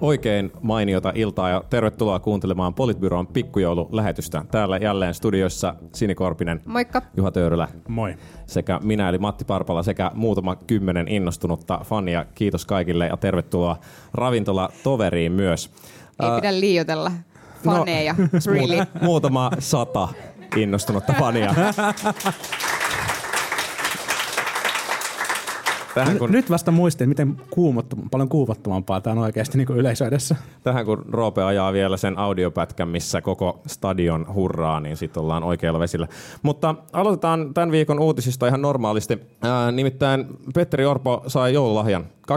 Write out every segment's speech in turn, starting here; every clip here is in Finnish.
Oikein mainiota iltaa ja tervetuloa kuuntelemaan Politbyron pikkujoululähetystä. Täällä jälleen studioissa Sini Korpinen, Moikka. Juha Töyrylä Moi. sekä minä eli Matti Parpala sekä muutama kymmenen innostunutta fania. Kiitos kaikille ja tervetuloa ravintola toveriin myös. Ei pidä liioitella faneja. No, really. Muut- muutama sata innostunutta fania. Tähän kun, Nyt vasta muistin, miten kuumottu, paljon kuumattomampaa tämä on oikeasti niin yleisö edessä. tähän kun Roope ajaa vielä sen audiopätkän, missä koko stadion hurraa, niin sitten ollaan oikealla vesillä. Mutta aloitetaan tämän viikon uutisista ihan normaalisti. Ää, nimittäin Petteri Orpo sai joululahjan. 2,2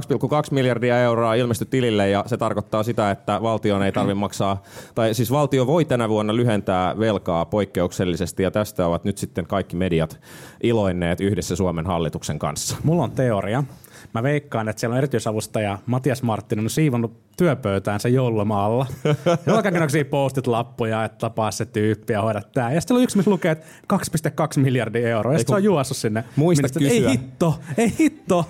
miljardia euroa ilmestyi tilille ja se tarkoittaa sitä, että valtion ei tarvitse maksaa, tai siis valtio voi tänä vuonna lyhentää velkaa poikkeuksellisesti ja tästä ovat nyt sitten kaikki mediat iloinneet yhdessä Suomen hallituksen kanssa. Mulla on teoria. Mä veikkaan, että siellä on erityisavustaja Matias Marttinen on siivonnut työpöytäänsä joulumaalla. Jalkakinoksia postit lappuja, että tapaa se tyyppi ja hoida tää. Ja sitten on yksi, missä lukee, että 2,2 miljardia euroa. Ja sitten se on juossut sinne. Muista kysyä. Ei hitto, ei hitto.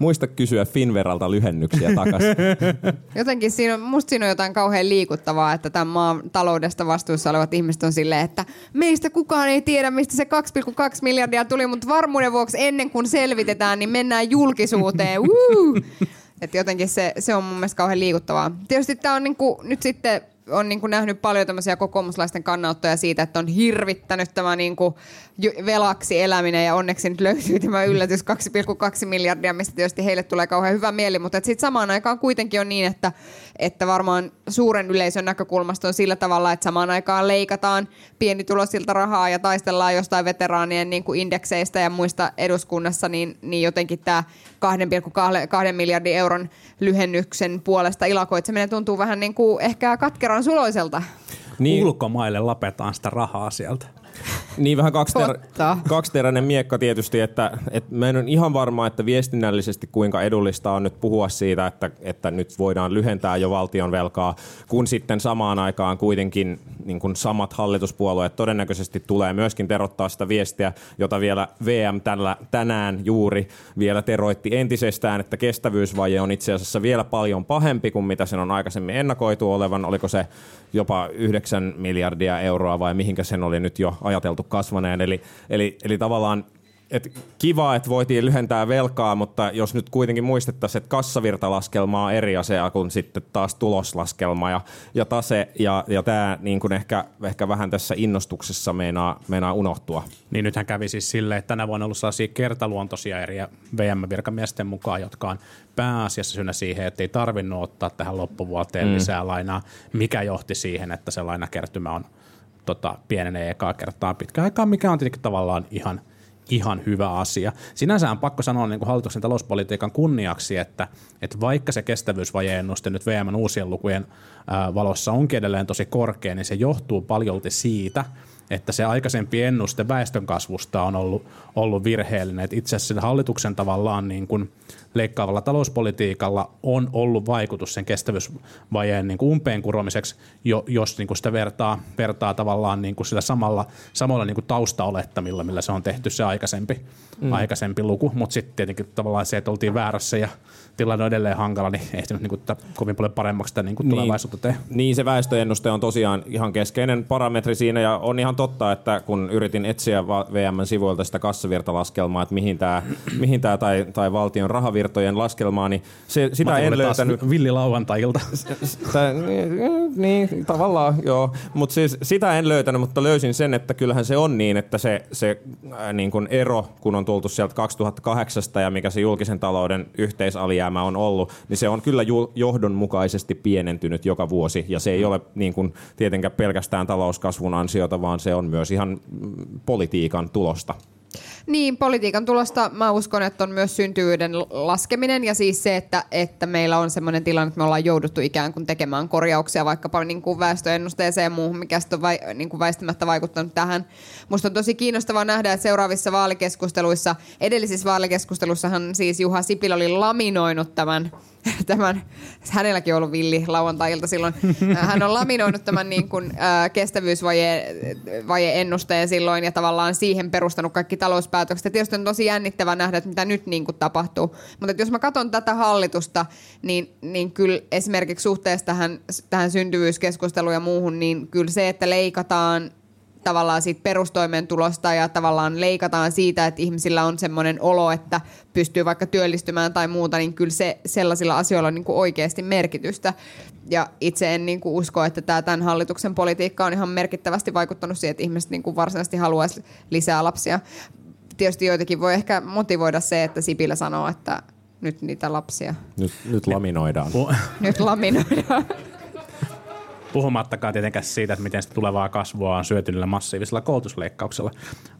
Muista kysyä Finveralta lyhennyksiä takaisin. Jotenkin siinä on, musta siinä on jotain kauhean liikuttavaa, että tämän maan taloudesta vastuussa olevat ihmiset on silleen, että meistä kukaan ei tiedä, mistä se 2,2 miljardia tuli, mutta varmuuden vuoksi ennen kuin selvitetään, niin mennään julkisuuteen. Woo! Et jotenkin se, se on mun mielestä kauhean liikuttavaa. Tietysti tämä on niinku, nyt sitten on niinku nähnyt paljon tämmöisiä kokoomuslaisten kannanottoja siitä, että on hirvittänyt tämä niinku ju- velaksi eläminen ja onneksi nyt löytyy tämä yllätys 2,2 miljardia, mistä tietysti heille tulee kauhean hyvä mieli, mutta sitten samaan aikaan kuitenkin on niin, että, että varmaan suuren yleisön näkökulmasta on sillä tavalla, että samaan aikaan leikataan pienituloisilta rahaa ja taistellaan jostain veteraanien niin kuin indekseistä ja muista eduskunnassa, niin, niin jotenkin tämä 2,2 miljardin euron lyhennyksen puolesta ilakoitseminen tuntuu vähän niin kuin ehkä katkeran suloiselta. Niin. Ulkomaille lapetaan sitä rahaa sieltä. Niin vähän kaksiter- kaksiteräinen miekka tietysti, että, että mä en ole ihan varma, että viestinnällisesti kuinka edullista on nyt puhua siitä, että, että nyt voidaan lyhentää jo valtion velkaa, kun sitten samaan aikaan kuitenkin niin kuin samat hallituspuolueet todennäköisesti tulee myöskin terottaa sitä viestiä, jota vielä VM tällä, tänään juuri vielä teroitti entisestään, että kestävyysvaje on itse asiassa vielä paljon pahempi kuin mitä sen on aikaisemmin ennakoitu olevan. Oliko se jopa 9 miljardia euroa vai mihinkä sen oli nyt jo ajateltu kasvaneen. Eli, eli, eli tavallaan et kiva, että voitiin lyhentää velkaa, mutta jos nyt kuitenkin muistettaisiin, että kassavirtalaskelma on eri asia kuin sitten taas tuloslaskelma ja, ja tase, ja, ja tämä niin kuin ehkä, ehkä vähän tässä innostuksessa meinaa, meinaa unohtua. Niin nythän kävi siis silleen, että tänä vuonna on ollut sellaisia kertaluontoisia eriä VM-virkamiesten mukaan, jotka on pääasiassa syynä siihen, että ei tarvinnut ottaa tähän loppuvuoteen mm. lisää lainaa, mikä johti siihen, että se lainakertymä on tota, pienenee ekaa kertaa pitkään aikaa, mikä on tietenkin tavallaan ihan, ihan hyvä asia. Sinänsä on pakko sanoa niin kuin hallituksen talouspolitiikan kunniaksi, että, että vaikka se kestävyysvajeennuste nyt VMn uusien lukujen ää, valossa onkin edelleen tosi korkea, niin se johtuu paljolti siitä, että se aikaisempi ennuste väestönkasvusta on ollut, ollut virheellinen. Että itse asiassa sen hallituksen tavallaan niin kuin leikkaavalla talouspolitiikalla on ollut vaikutus sen kestävyysvajeen niin kuin umpeen kuromiseksi, jo, jos niin kuin sitä vertaa, vertaa tavallaan niin kuin sillä samalla, samalla niin kuin taustaolettamilla, millä se on tehty se aikaisempi, mm. aikaisempi luku. Mutta sitten tietenkin tavallaan se, että oltiin väärässä ja tilanne on edelleen hankala, niin ei se nyt niin kuin, kovin paljon paremmaksi sitä niin kuin tulevaisuutta tee. Niin se väestöennuste on tosiaan ihan keskeinen parametri siinä ja on ihan totta, että kun yritin etsiä VMn sivuilta sitä kassavirtalaskelmaa, että mihin tämä mihin tää tai, tai valtion rahavirtojen laskelmaa, niin se, sitä en löytänyt. Villi lauantai-ilta. Tää, niin, tavallaan joo, mutta siis sitä en löytänyt, mutta löysin sen, että kyllähän se on niin, että se, se äh, niin kun ero, kun on tultu sieltä 2008 ja mikä se julkisen talouden yhteisalijäämä on ollut, niin se on kyllä johdonmukaisesti pienentynyt joka vuosi ja se ei ole niin kun, tietenkään pelkästään talouskasvun ansiota, vaan se on myös ihan mm, politiikan tulosta. Niin, politiikan tulosta mä uskon, että on myös syntyvyyden laskeminen ja siis se, että, että meillä on sellainen tilanne, että me ollaan jouduttu ikään kuin tekemään korjauksia vaikkapa niin kuin väestöennusteeseen ja muuhun, mikä on vai, niin kuin väistämättä vaikuttanut tähän. Musta on tosi kiinnostavaa nähdä, että seuraavissa vaalikeskusteluissa, edellisissä vaalikeskustelussahan siis Juha Sipilä oli laminoinut tämän tämän, hänelläkin on ollut villi lauantai silloin, hän on laminoinut tämän niin kuin, äh, kestävyysvaje-ennusteen silloin ja tavallaan siihen perustanut kaikki talouspäätökset. Ja tietysti on tosi jännittävää nähdä, että mitä nyt niin kuin tapahtuu. Mutta jos mä katson tätä hallitusta, niin, niin kyllä esimerkiksi suhteessa tähän, tähän syntyvyyskeskusteluun ja muuhun, niin kyllä se, että leikataan tavallaan siitä perustoimeentulosta ja tavallaan leikataan siitä, että ihmisillä on semmoinen olo, että pystyy vaikka työllistymään tai muuta, niin kyllä se sellaisilla asioilla on niin kuin oikeasti merkitystä. Ja itse en niin kuin usko, että tämä tämän hallituksen politiikka on ihan merkittävästi vaikuttanut siihen, että ihmiset niin kuin varsinaisesti haluaisi lisää lapsia. Tietysti joitakin voi ehkä motivoida se, että Sipilä sanoo, että nyt niitä lapsia. Nyt, nyt laminoidaan. Nyt laminoidaan. Puhumattakaan tietenkään siitä, että miten sitä tulevaa kasvua on syöty niillä massiivisilla koulutusleikkauksilla.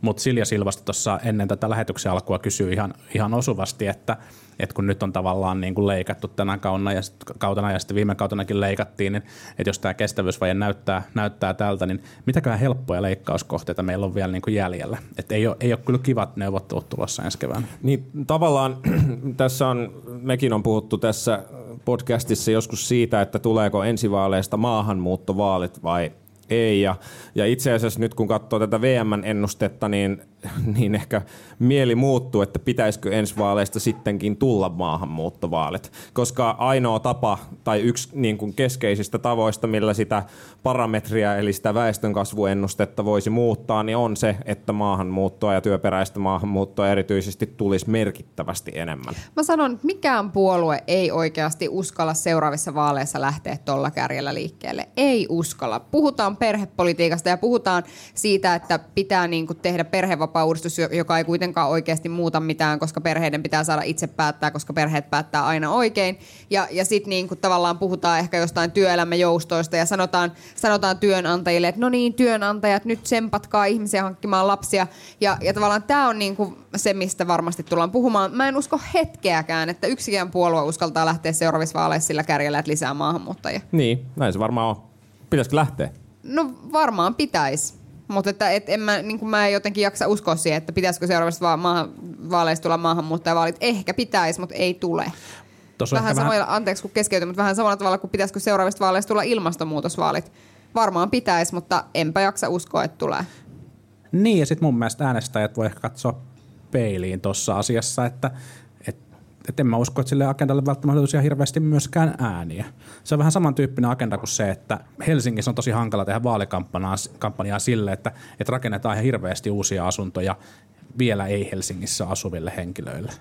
Mutta Silja Silvasta tuossa ennen tätä lähetyksen alkua kysyy ihan, ihan osuvasti, että, että kun nyt on tavallaan niin kuin leikattu tänä kautena ja, kautena ja sitten viime kautenakin leikattiin, niin että jos tämä kestävyysvaje näyttää, näyttää tältä, niin mitäkään helppoja leikkauskohteita meillä on vielä niin kuin jäljellä. Että ei ole, ei ole kyllä kivat neuvottelut tulossa ensi keväänä. Niin tavallaan tässä on, mekin on puhuttu tässä podcastissa joskus siitä, että tuleeko ensivaaleista maahanmuuttovaalit vai ei. Ja, ja itse asiassa nyt kun katsoo tätä VM-ennustetta, niin, niin ehkä mieli muuttuu, että pitäisikö ensi vaaleista sittenkin tulla maahanmuuttovaalit. Koska ainoa tapa tai yksi niin kuin keskeisistä tavoista, millä sitä parametria eli sitä väestönkasvuennustetta voisi muuttaa, niin on se, että maahanmuuttoa ja työperäistä maahanmuuttoa erityisesti tulisi merkittävästi enemmän. Mä sanon, että mikään puolue ei oikeasti uskalla seuraavissa vaaleissa lähteä tuolla kärjellä liikkeelle. Ei uskalla. Puhutaan perhepolitiikasta ja puhutaan siitä, että pitää niin kuin tehdä perhevapaa-uudistus, joka ei kuitenkaan oikeasti muuta mitään, koska perheiden pitää saada itse päättää, koska perheet päättää aina oikein. Ja, ja sitten niin kuin tavallaan puhutaan ehkä jostain työelämäjoustoista ja sanotaan, sanotaan työnantajille, että no niin, työnantajat, nyt sempatkaa ihmisiä hankkimaan lapsia. Ja, ja tavallaan tämä on niin kuin se, mistä varmasti tullaan puhumaan. Mä en usko hetkeäkään, että yksikään puolue uskaltaa lähteä seuraavissa vaaleissa sillä kärjellä, että lisää maahanmuuttajia. Niin, näin se varmaan on. Pitäisikö lähteä? No varmaan pitäisi. Mutta että et en mä, niin mä en jotenkin jaksa uskoa siihen, että pitäisikö seuraavassa va- maahan, vaaleissa tulla maahanmuuttajavaalit. Ehkä pitäisi, mutta ei tule. On vähän samoilla, anteeksi kun keskeytyn, mutta vähän samalla tavalla kuin pitäisikö seuraavista vaaleista tulla ilmastonmuutosvaalit. Varmaan pitäisi, mutta enpä jaksa uskoa, että tulee. Niin, ja sitten mun mielestä äänestäjät voi ehkä katsoa peiliin tuossa asiassa, että et, et en mä usko, että sille agendalle välttämättä löytyisi hirveästi myöskään ääniä. Se on vähän samantyyppinen agenda kuin se, että Helsingissä on tosi hankala tehdä vaalikampanjaa sille, että, että rakennetaan ihan hirveästi uusia asuntoja vielä ei Helsingissä asuville henkilöille.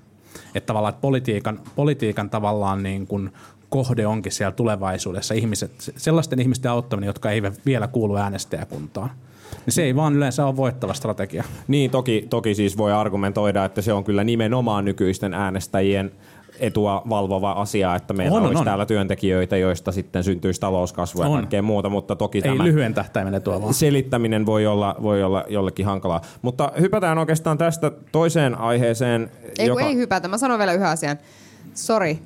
Että tavallaan että politiikan, politiikan tavallaan niin kuin kohde onkin siellä tulevaisuudessa ihmiset, sellaisten ihmisten auttaminen, jotka eivät vielä kuulu äänestäjäkuntaan. Niin se ei vaan yleensä ole voittava strategia. Niin, toki, toki siis voi argumentoida, että se on kyllä nimenomaan nykyisten äänestäjien etua valvova asia, että meillä On, olisi on. täällä työntekijöitä, joista sitten syntyisi talouskasvua ja On. kaikkea muuta, mutta toki Ei tämä lyhyen tähtäimen etua vaan. selittäminen voi olla, voi olla jollekin hankalaa. Mutta hypätään oikeastaan tästä toiseen aiheeseen, Ei joka... ei hypätä, mä sanon vielä yhden asian. Sori.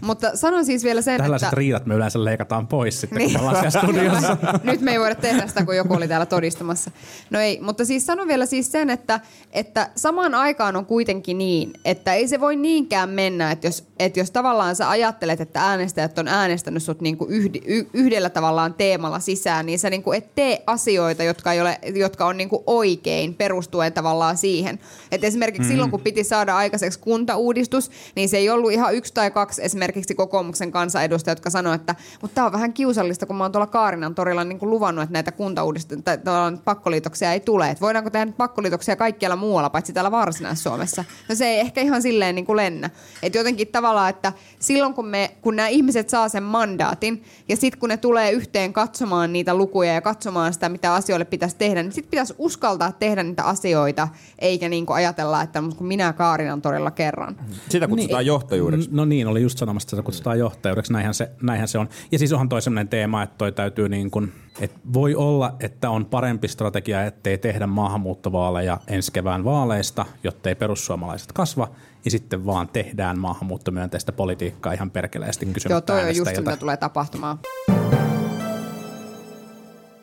Mutta sanon siis vielä sen, Tällaiset että... riidat me yleensä leikataan pois sitten, Niin. kun me ollaan studiossa. Nyt me ei voida tehdä sitä, kun joku oli täällä todistamassa. No ei, mutta siis sanon vielä siis sen, että, että samaan aikaan on kuitenkin niin, että ei se voi niinkään mennä, että jos, että jos tavallaan sä ajattelet, että äänestäjät on äänestänyt sut niinku yhdi, y, yhdellä tavallaan teemalla sisään, niin sä niinku et tee asioita, jotka, ei ole, jotka on niinku oikein perustuen tavallaan siihen. Et esimerkiksi mm. silloin, kun piti saada aikaiseksi kuntauudistus, niin se ei ollut ihan yksi tai kaksi esimerkiksi kokoomuksen kansanedustajia, jotka sanoivat, että mutta tämä on vähän kiusallista, kun mä oon tuolla Kaarinan torilla niin kuin luvannut, että näitä kuntauudistuksia tai pakkoliitoksia ei tule. Et voidaanko tehdä nyt pakkoliitoksia kaikkialla muualla, paitsi täällä Varsinais-Suomessa? No se ei ehkä ihan silleen niin kuin lennä. Et jotenkin tavallaan, että silloin kun, me, kun nämä ihmiset saa sen mandaatin ja sitten kun ne tulee yhteen katsomaan niitä lukuja ja katsomaan sitä, mitä asioille pitäisi tehdä, niin sitten pitäisi uskaltaa tehdä niitä asioita, eikä niin kuin ajatella, että kun minä Kaarinan torilla kerran. Sitä kutsutaan Niin. johtajuudeksi. No niin, oli just sanomassa, varmasti sitä kutsutaan johtajuudeksi, näinhän se, näinhän se on. Ja siis onhan toi sellainen teema, että toi täytyy niin kuin, että voi olla, että on parempi strategia, ettei tehdä maahanmuuttovaaleja ensi kevään vaaleista, jottei perussuomalaiset kasva, ja sitten vaan tehdään maahanmuuttomyönteistä politiikkaa ihan perkeleesti kysymättä Joo, toi on just se, mitä tulee tapahtumaan.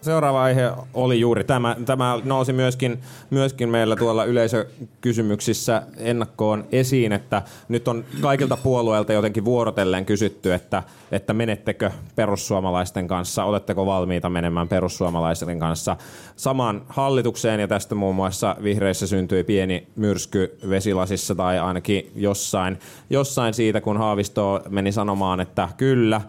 Seuraava aihe oli juuri tämä. Tämä nousi myöskin, myöskin meillä tuolla yleisökysymyksissä ennakkoon esiin, että nyt on kaikilta puolueilta jotenkin vuorotellen kysytty, että, että menettekö perussuomalaisten kanssa, oletteko valmiita menemään perussuomalaisten kanssa samaan hallitukseen, ja tästä muun muassa vihreissä syntyi pieni myrsky vesilasissa tai ainakin jossain, jossain siitä, kun Haavisto meni sanomaan, että kyllä,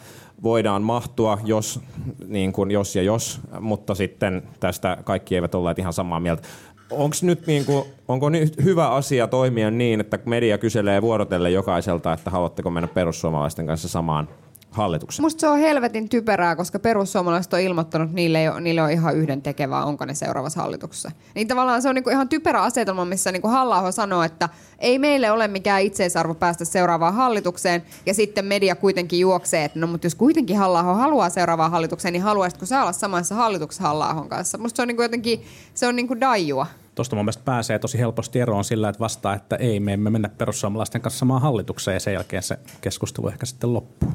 voidaan mahtua, jos, niin kuin jos ja jos, mutta sitten tästä kaikki eivät olleet ihan samaa mieltä. Onks nyt niin kuin, onko nyt hyvä asia toimia niin, että media kyselee vuorotelle jokaiselta, että haluatteko mennä perussuomalaisten kanssa samaan hallitukseen? Musta se on helvetin typerää, koska perussuomalaiset on ilmoittanut, että niille, ole, niille on ihan yhden tekevää, onko ne seuraavassa hallituksessa. Niin tavallaan se on niinku ihan typerä asetelma, missä niinku halla sanoo, että ei meille ole mikään itseisarvo päästä seuraavaan hallitukseen, ja sitten media kuitenkin juoksee, että no mutta jos kuitenkin halla haluaa seuraavaan hallitukseen, niin haluaisitko sä olla samassa hallituksessa halla kanssa? Musta se on niinku jotenkin, se on niinku daijua. Tuosta mun mielestä pääsee tosi helposti eroon sillä, että vastaa, että ei, me emme mennä perussuomalaisten kanssa samaan hallitukseen ja sen jälkeen se keskustelu ehkä sitten loppuu.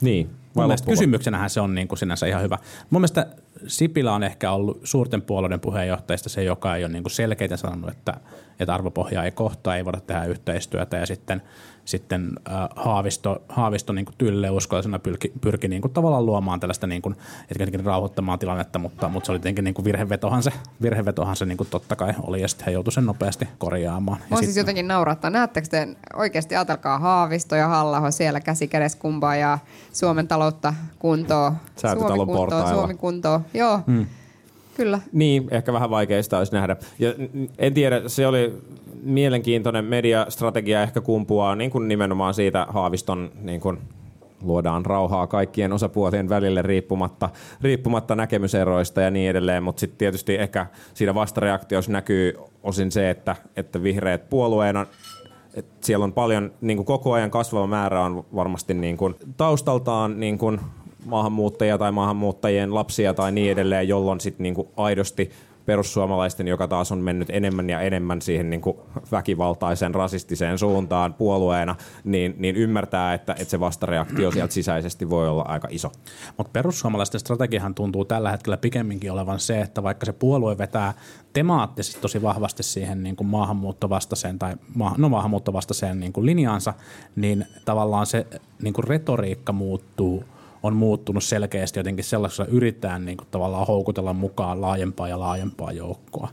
Niin. Mun mielestä kysymyksenähän se on niin kuin sinänsä ihan hyvä. Mun mielestä Sipilä on ehkä ollut suurten puolueiden puheenjohtajista se, joka ei ole niin kuin selkeitä sanonut, että, että arvopohjaa ei kohtaa, ei voida tehdä yhteistyötä ja sitten, sitten äh, Haavisto, Haavisto niin tylle uskollisena pyrki, pyrki niin kuin tavallaan luomaan tällaista niin kuin, jotenkin rauhoittamaan tilannetta, mutta, mutta se oli tietenkin niin kuin virhevetohan se, virhevetohan se niin kuin totta kai oli ja sitten he joutuivat sen nopeasti korjaamaan. Ja Mua siis sitten- jotenkin naurattaa. Näettekö te oikeasti, ajatelkaa Haavisto ja halla siellä käsi kädessä kumpaa ja Suomen taloutta kuntoon. Säätytalon Suomi kuntoon, portailla. Suomi kuntoon. Joo, hmm. Kyllä. Niin, ehkä vähän vaikeista olisi nähdä. Ja en tiedä, se oli mielenkiintoinen mediastrategia ehkä kumpuaa niin kuin nimenomaan siitä Haaviston niin kuin luodaan rauhaa kaikkien osapuolien välille riippumatta, riippumatta näkemyseroista ja niin edelleen, mutta sitten tietysti ehkä siinä vastareaktiossa näkyy osin se, että, että vihreät puolueena et siellä on paljon, niin kuin koko ajan kasvava määrä on varmasti niin kuin taustaltaan niin kuin maahanmuuttajia tai maahanmuuttajien lapsia tai niin edelleen, jolloin sitten niin kuin aidosti perussuomalaisten, joka taas on mennyt enemmän ja enemmän siihen niin kuin väkivaltaiseen rasistiseen suuntaan puolueena, niin, niin ymmärtää, että, että se vastareaktio sieltä sisäisesti voi olla aika iso. Mutta perussuomalaisten strategiahan tuntuu tällä hetkellä pikemminkin olevan se, että vaikka se puolue vetää temaattisesti tosi vahvasti siihen niin kuin maahanmuuttovastaiseen tai ma- no maahanmuuttovastaiseen niin kuin linjaansa, niin tavallaan se niin kuin retoriikka muuttuu on muuttunut selkeästi jotenkin sellaisella, yritetään niin kuin tavallaan houkutella mukaan laajempaa ja laajempaa joukkoa.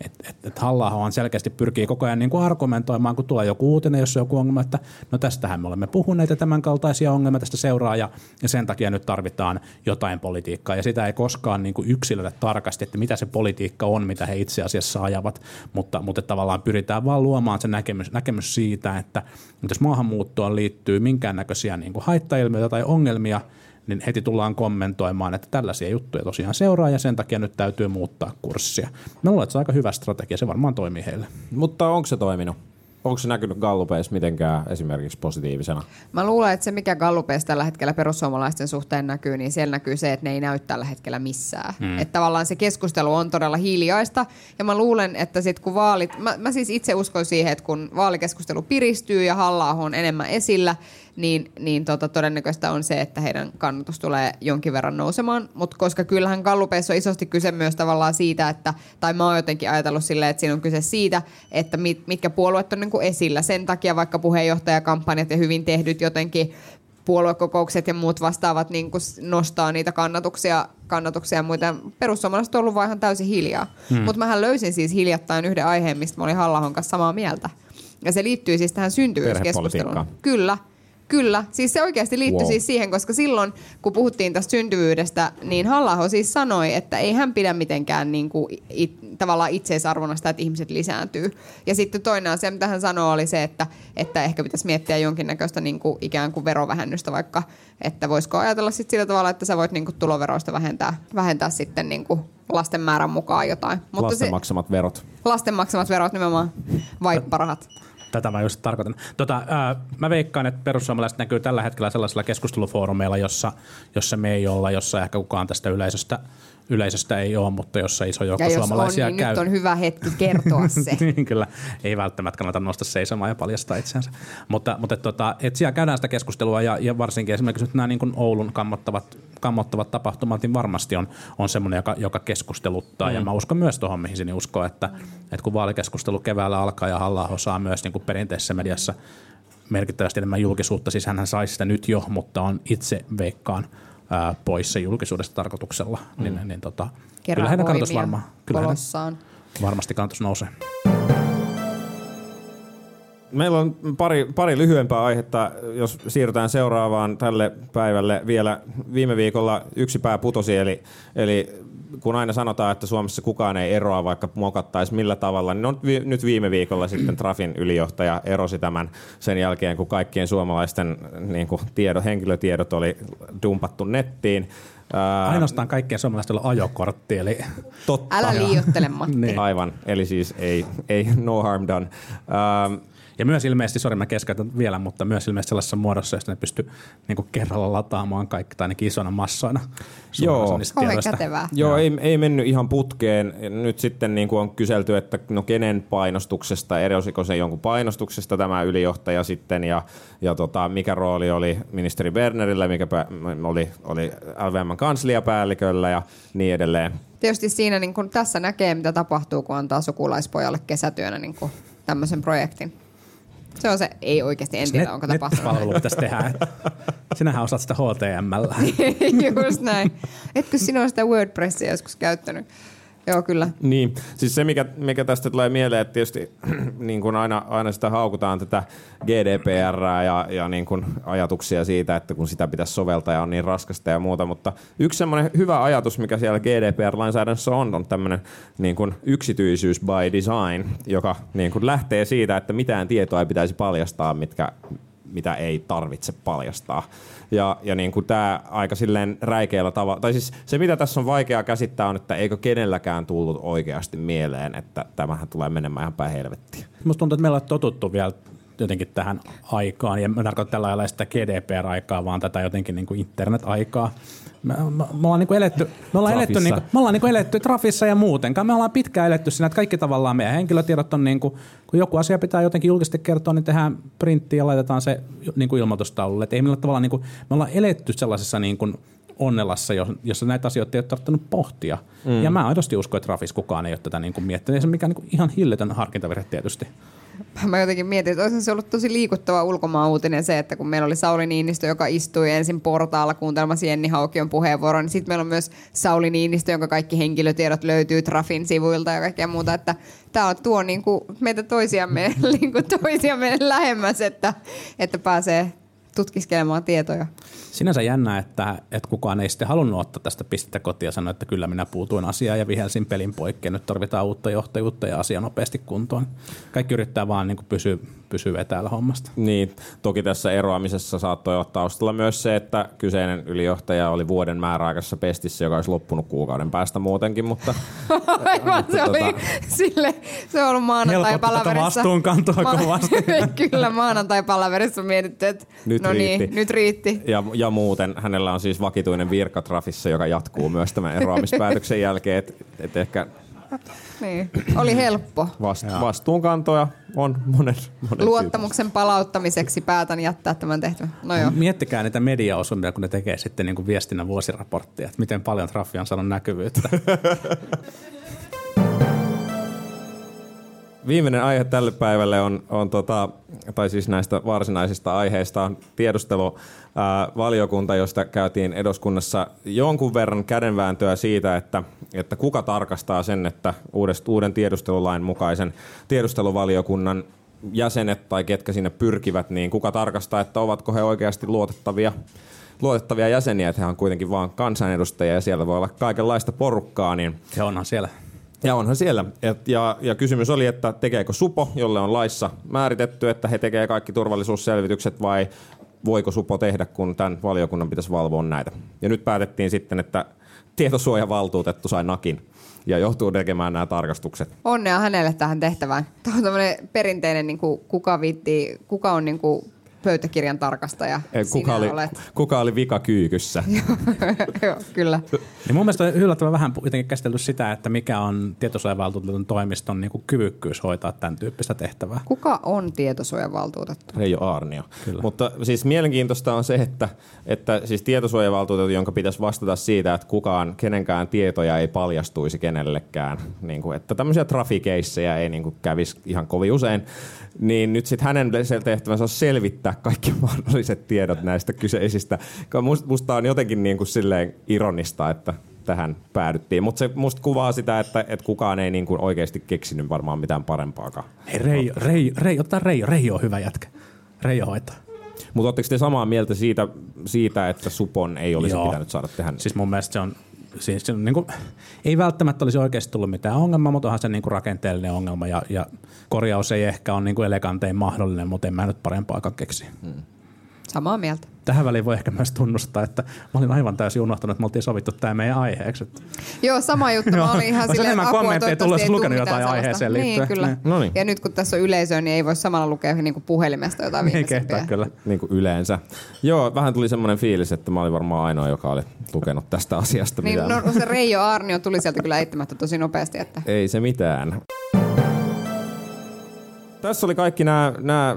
Et, et, et halla selkeästi pyrkii koko ajan niin kuin argumentoimaan, kun tulee joku uutinen, jos on joku ongelma, että no tästähän me olemme puhuneet ja tämän kaltaisia ongelmia tästä seuraa ja, ja sen takia nyt tarvitaan jotain politiikkaa ja sitä ei koskaan niin kuin yksilöidä tarkasti, että mitä se politiikka on, mitä he itse asiassa ajavat, mutta, mutta tavallaan pyritään vaan luomaan se näkemys, näkemys siitä, että, että jos maahanmuuttoon liittyy minkäännäköisiä niin kuin haittailmiöitä tai ongelmia, niin heti tullaan kommentoimaan, että tällaisia juttuja tosiaan seuraa ja sen takia nyt täytyy muuttaa kurssia. Mä luulen, että se on aika hyvä strategia, se varmaan toimii heille. Mutta onko se toiminut? Onko se näkynyt gallupeissa mitenkään esimerkiksi positiivisena? Mä luulen, että se mikä Gallupeissa tällä hetkellä perussuomalaisten suhteen näkyy, niin siellä näkyy se, että ne ei näy tällä hetkellä missään. Mm. Että tavallaan se keskustelu on todella hiljaista. Ja mä luulen, että sit kun vaalit, mä, mä siis itse uskon siihen, että kun vaalikeskustelu piristyy ja halla on enemmän esillä, niin, niin tota, todennäköistä on se, että heidän kannatus tulee jonkin verran nousemaan. Mutta koska kyllähän Gallupeissa on isosti kyse myös tavallaan siitä, että, tai mä oon jotenkin ajatellut silleen, että siinä on kyse siitä, että mit, mitkä puolueet on niinku esillä. Sen takia vaikka puheenjohtajakampanjat ja hyvin tehdyt jotenkin puoluekokoukset ja muut vastaavat niin kuin nostaa niitä kannatuksia, kannatuksia ja muita. Perussuomalaiset on ollut vaan ihan täysin hiljaa. Hmm. Mutta mähän löysin siis hiljattain yhden aiheen, mistä mä olin halla kanssa samaa mieltä. Ja se liittyy siis tähän syntyvyyskeskusteluun. Kyllä. Kyllä, siis se oikeasti liittyy Wow. siis siihen, koska silloin kun puhuttiin tästä syntyvyydestä, niin halla siis sanoi, että ei hän pidä mitenkään niin kuin it, tavallaan itseisarvona sitä, että ihmiset lisääntyy. Ja sitten toinen asia, mitä hän sanoi, oli se, että, että ehkä pitäisi miettiä jonkinnäköistä niin kuin ikään kuin verovähennystä vaikka, että voisiko ajatella sitten sillä tavalla, että sä voit niin kuin tuloveroista vähentää, vähentää sitten niin kuin lasten määrän mukaan jotain. Lasten se, maksamat verot. lasten maksamat verot nimenomaan, vaipparahat. Tätä mä just tarkoitan. Tota, ää, mä veikkaan, että perussuomalaiset näkyy tällä hetkellä sellaisilla keskustelufoorumeilla, jossa, jossa me ei olla, jossa ehkä kukaan tästä yleisöstä, yleisöstä ei ole, mutta jossa iso joukko Ja jos on, suomalaisia niin käy. nyt on hyvä hetki kertoa se. niin kyllä, ei välttämättä kannata nousta seisomaan ja paljastaa itseänsä. Mutta, mutta tota, et siellä käydään sitä keskustelua ja, ja varsinkin esimerkiksi nyt nämä niin kuin Oulun kammottavat, kammottavat tapahtumat, niin varmasti on, on semmoinen, joka, joka keskusteluttaa. Mm. Ja mä uskon myös tuohon, mihin sinä uskoo, että, että kun vaalikeskustelu keväällä alkaa ja halla saa myös niin kuin perinteisessä mediassa merkittävästi enemmän julkisuutta, siis hän saisi sitä nyt jo, mutta on itse veikkaan ää, poissa julkisuudesta tarkoituksella, mm. niin, niin tota, kyllä heidän kannatus varmaan, kyllä varmasti kannatus nousee. Meillä on pari, pari lyhyempää aihetta, jos siirrytään seuraavaan tälle päivälle. Vielä viime viikolla yksi pää putosi, eli, eli kun aina sanotaan, että Suomessa kukaan ei eroa, vaikka mokattaisi millä tavalla, niin on vi- nyt viime viikolla sitten Trafin ylijohtaja erosi tämän sen jälkeen, kun kaikkien suomalaisten niin kuin tiedot, henkilötiedot oli dumpattu nettiin. Ää, Ainoastaan kaikkien suomalaisten on ajokortti, eli totta. Älä liioittele, Matti. Niin. Aivan, eli siis ei, ei no harm done. Ähm, ja myös ilmeisesti, sori mä keskeytän vielä, mutta myös ilmeisesti sellaisessa muodossa, jossa ne pystyy niin kerralla lataamaan kaikki, tai ainakin isoina massoina. Joo. Kätevää. Joo, ei, ei mennyt ihan putkeen. Nyt sitten niin kuin on kyselty, että no kenen painostuksesta, erosiko se jonkun painostuksesta tämä ylijohtaja sitten, ja, ja tota, mikä rooli oli ministeri Bernerillä, mikä pä, oli, oli LVMn kansliapäälliköllä ja niin edelleen. Tietysti siinä niin kun tässä näkee, mitä tapahtuu, kun antaa sukulaispojalle kesätyönä niin kun tämmöisen projektin. Se on se, ei oikeasti, en tiedä, onko tapahtunut. Nettipalvelu pitäisi tehdä. Sinähän osaat sitä HTML. Just näin. Etkö sinä ole sitä WordPressia joskus käyttänyt? Joo, kyllä. Niin, siis se mikä, mikä tästä tulee mieleen, että tietysti niin kuin aina, aina sitä haukutaan tätä GDPR ja, ja niin kuin ajatuksia siitä, että kun sitä pitäisi soveltaa ja on niin raskasta ja muuta, mutta yksi semmoinen hyvä ajatus, mikä siellä GDPR-lainsäädännössä on, on tämmöinen niin kuin yksityisyys by design, joka niin kuin lähtee siitä, että mitään tietoa ei pitäisi paljastaa, mitkä, mitä ei tarvitse paljastaa. Ja, ja niin kuin tämä aika silleen räikeällä tavalla, tai siis se mitä tässä on vaikea käsittää on, että eikö kenelläkään tullut oikeasti mieleen, että tämähän tulee menemään ihan päin helvettiin. Musta tuntuu, että meillä on totuttu vielä jotenkin tähän aikaan, ja mä tarkoitan tällä lailla sitä GDPR-aikaa, vaan tätä jotenkin niin kuin internet-aikaa. Me, me, me ollaan, niin kuin eletty, me ollaan eletty, Trafissa. niin kuin, me ollaan niin kuin eletty Trafissa ja muutenkaan. Me ollaan pitkään eletty siinä, että kaikki tavallaan meidän henkilötiedot on, niin kuin, kun joku asia pitää jotenkin julkisesti kertoa, niin tehdään printtiin ja laitetaan se niin kuin ilmoitustaululle. Et ei millään tavalla, niin kuin, me ollaan eletty sellaisessa niin kuin, onnelassa, jos- jossa näitä asioita ei ole tarvinnut pohtia. Mm. Ja mä aidosti uskon, että Trafis kukaan ei ole tätä niin kuin miettinyt. Ei se mikään niin kuin ihan hillitön harkintavirhe tietysti. Mä jotenkin mietin, että olisi se ollut tosi liikuttava ulkomaan uutinen se, että kun meillä oli Sauli Niinistö, joka istui ensin portaalla kuuntelemassa Jenni Haukion puheenvuoron, niin sitten meillä on myös Sauli Niinistö, jonka kaikki henkilötiedot löytyy Trafin sivuilta ja kaikkea muuta, että tämä tuo niin kuin meitä toisiamme, niin kuin toisiamme lähemmäs, että, että pääsee tutkiskelemaan tietoja. Sinänsä jännä, että, että kukaan ei sitten halunnut ottaa tästä pistettä kotiin ja sanoa, että kyllä minä puutuin asiaan ja vihelsin pelin poikki. Nyt tarvitaan uutta johtajuutta ja asia nopeasti kuntoon. Kaikki yrittää vaan niin kuin pysyä, pysyä etäällä hommasta. Niin, toki tässä eroamisessa saattoi olla taustalla myös se, että kyseinen ylijohtaja oli vuoden määräaikaisessa pestissä, joka olisi loppunut kuukauden päästä muutenkin, mutta Aivan, se oli Tota- sille, se on ollut maanantai Helpotti tätä palaverissa. vastuunkantoa kovasti. Kyllä, maanantai palaverissa on mietitty, että Nyt no riitti. niin, nyt riitti. ja, ja muuten hänellä on siis vakituinen virka Trafissa, joka jatkuu myös tämän eroamispäätöksen jälkeen, että et ehkä Niin. Oli helppo. vast, vastuunkantoja on monen, monen Luottamuksen palauttamiseksi päätän jättää tämän tehtävän. No joo. Miettikää niitä mediaosumia, kun ne tekee sitten niin kuin viestinnän vuosiraporttia, että miten paljon Traffi on saanut näkyvyyttä. Viimeinen aihe tälle päivälle on, on tota, tai siis näistä varsinaisista aiheista on tiedustelu ää, valiokunta, josta käytiin eduskunnassa jonkun verran kädenvääntöä siitä, että, että kuka tarkastaa sen, että uudest, uuden tiedustelulain mukaisen tiedusteluvaliokunnan jäsenet tai ketkä sinne pyrkivät, niin kuka tarkastaa, että ovatko he oikeasti luotettavia luotettavia jäseniä, että he on kuitenkin vain kansanedustajia ja siellä voi olla kaikenlaista porukkaa, niin Ja onhan siellä. Ja onhan siellä. Et, ja, ja kysymys oli, että tekeekö Supo, jolle on laissa määritetty, että he tekee kaikki turvallisuusselvitykset vai voiko Supo tehdä, kun tämän valiokunnan pitäisi valvoa näitä. Ja nyt päätettiin sitten, että tietosuojavaltuutettu sai nakin ja joutuu tekemään nämä tarkastukset. Onnea hänelle tähän tehtävään. Tämä on tämmöinen perinteinen, niin kuin, kuka, viitti, kuka on niin kuin, pöytäkirjan tarkastaja. Eh, Kuka oli, olet. kuka oli vika kyykyssä? Joo, kyllä. Niin mun mielestä on yllättävän vähän jotenkin käsitelty sitä, että mikä on tietosuojavaltuutetun toimiston niin kuin kyvykkyys hoitaa tämän tyyppistä tehtävää. Kuka on tietosuojavaltuutettu? Reijo Aarnio. Kyllä. Mutta siis mielenkiintoista on se, että, että siis tietosuojavaltuutettu, jonka pitäisi vastata siitä, että kukaan, kenenkään tietoja ei paljastuisi kenellekään. Niin kuin, että tämmöisiä trafikeissejä ei niin kuin kävisi ihan kovin usein. Niin nyt sitten hänen tehtävänsä on selvittää kaikki mahdolliset tiedot näistä kyseisistä. Musta, on jotenkin niin kuin silleen ironista, että tähän päädyttiin. Mutta se musta kuvaa sitä, että, että kukaan ei niin kuin oikeasti keksinyt varmaan mitään parempaakaan. Hei, Reijo, Reijo, Reijo, ottaa Reijo. Reijo on hyvä jätkä. Reijo hoitaa. Mutta oletteko te samaa mieltä siitä, siitä, että Supon ei olisi. Joo. pitänyt saada tehdä? Siis mun mielestä se on, siis se on niin kuin, ei välttämättä olisi oikeasti tullut mitään ongelmaa, mutta onhan se niin kuin rakenteellinen ongelma ja, ja korjaus ei ehkä ole niin kuin elegantein mahdollinen, mutta en mä nyt parempaakaan keksi. Samaa mieltä. Tähän väliin voi ehkä myös tunnustaa, että mä olin aivan täysin unohtanut, että me oltiin sovittu tämä meidän aiheeksi. Että Joo, sama juttu. Mä olin ihan silleen, enemmän apua, kommentteja tullut, lukenut jotain mitään aiheeseen sellaista. liittyen. Niin, kyllä. Niin. No niin. Ja nyt kun tässä on yleisöä, niin ei voi samalla lukea niin kuin puhelimesta jotain ei viimeisimpiä. kehtaa kyllä. Niin kuin yleensä. Joo, vähän tuli semmoinen fiilis, että mä olin varmaan ainoa, joka oli lukenut tästä asiasta Niin, mitään. no, se Reijo Arnio tuli sieltä kyllä eittämättä tosi nopeasti. Että. Ei se mitään. Tässä oli kaikki nämä, nämä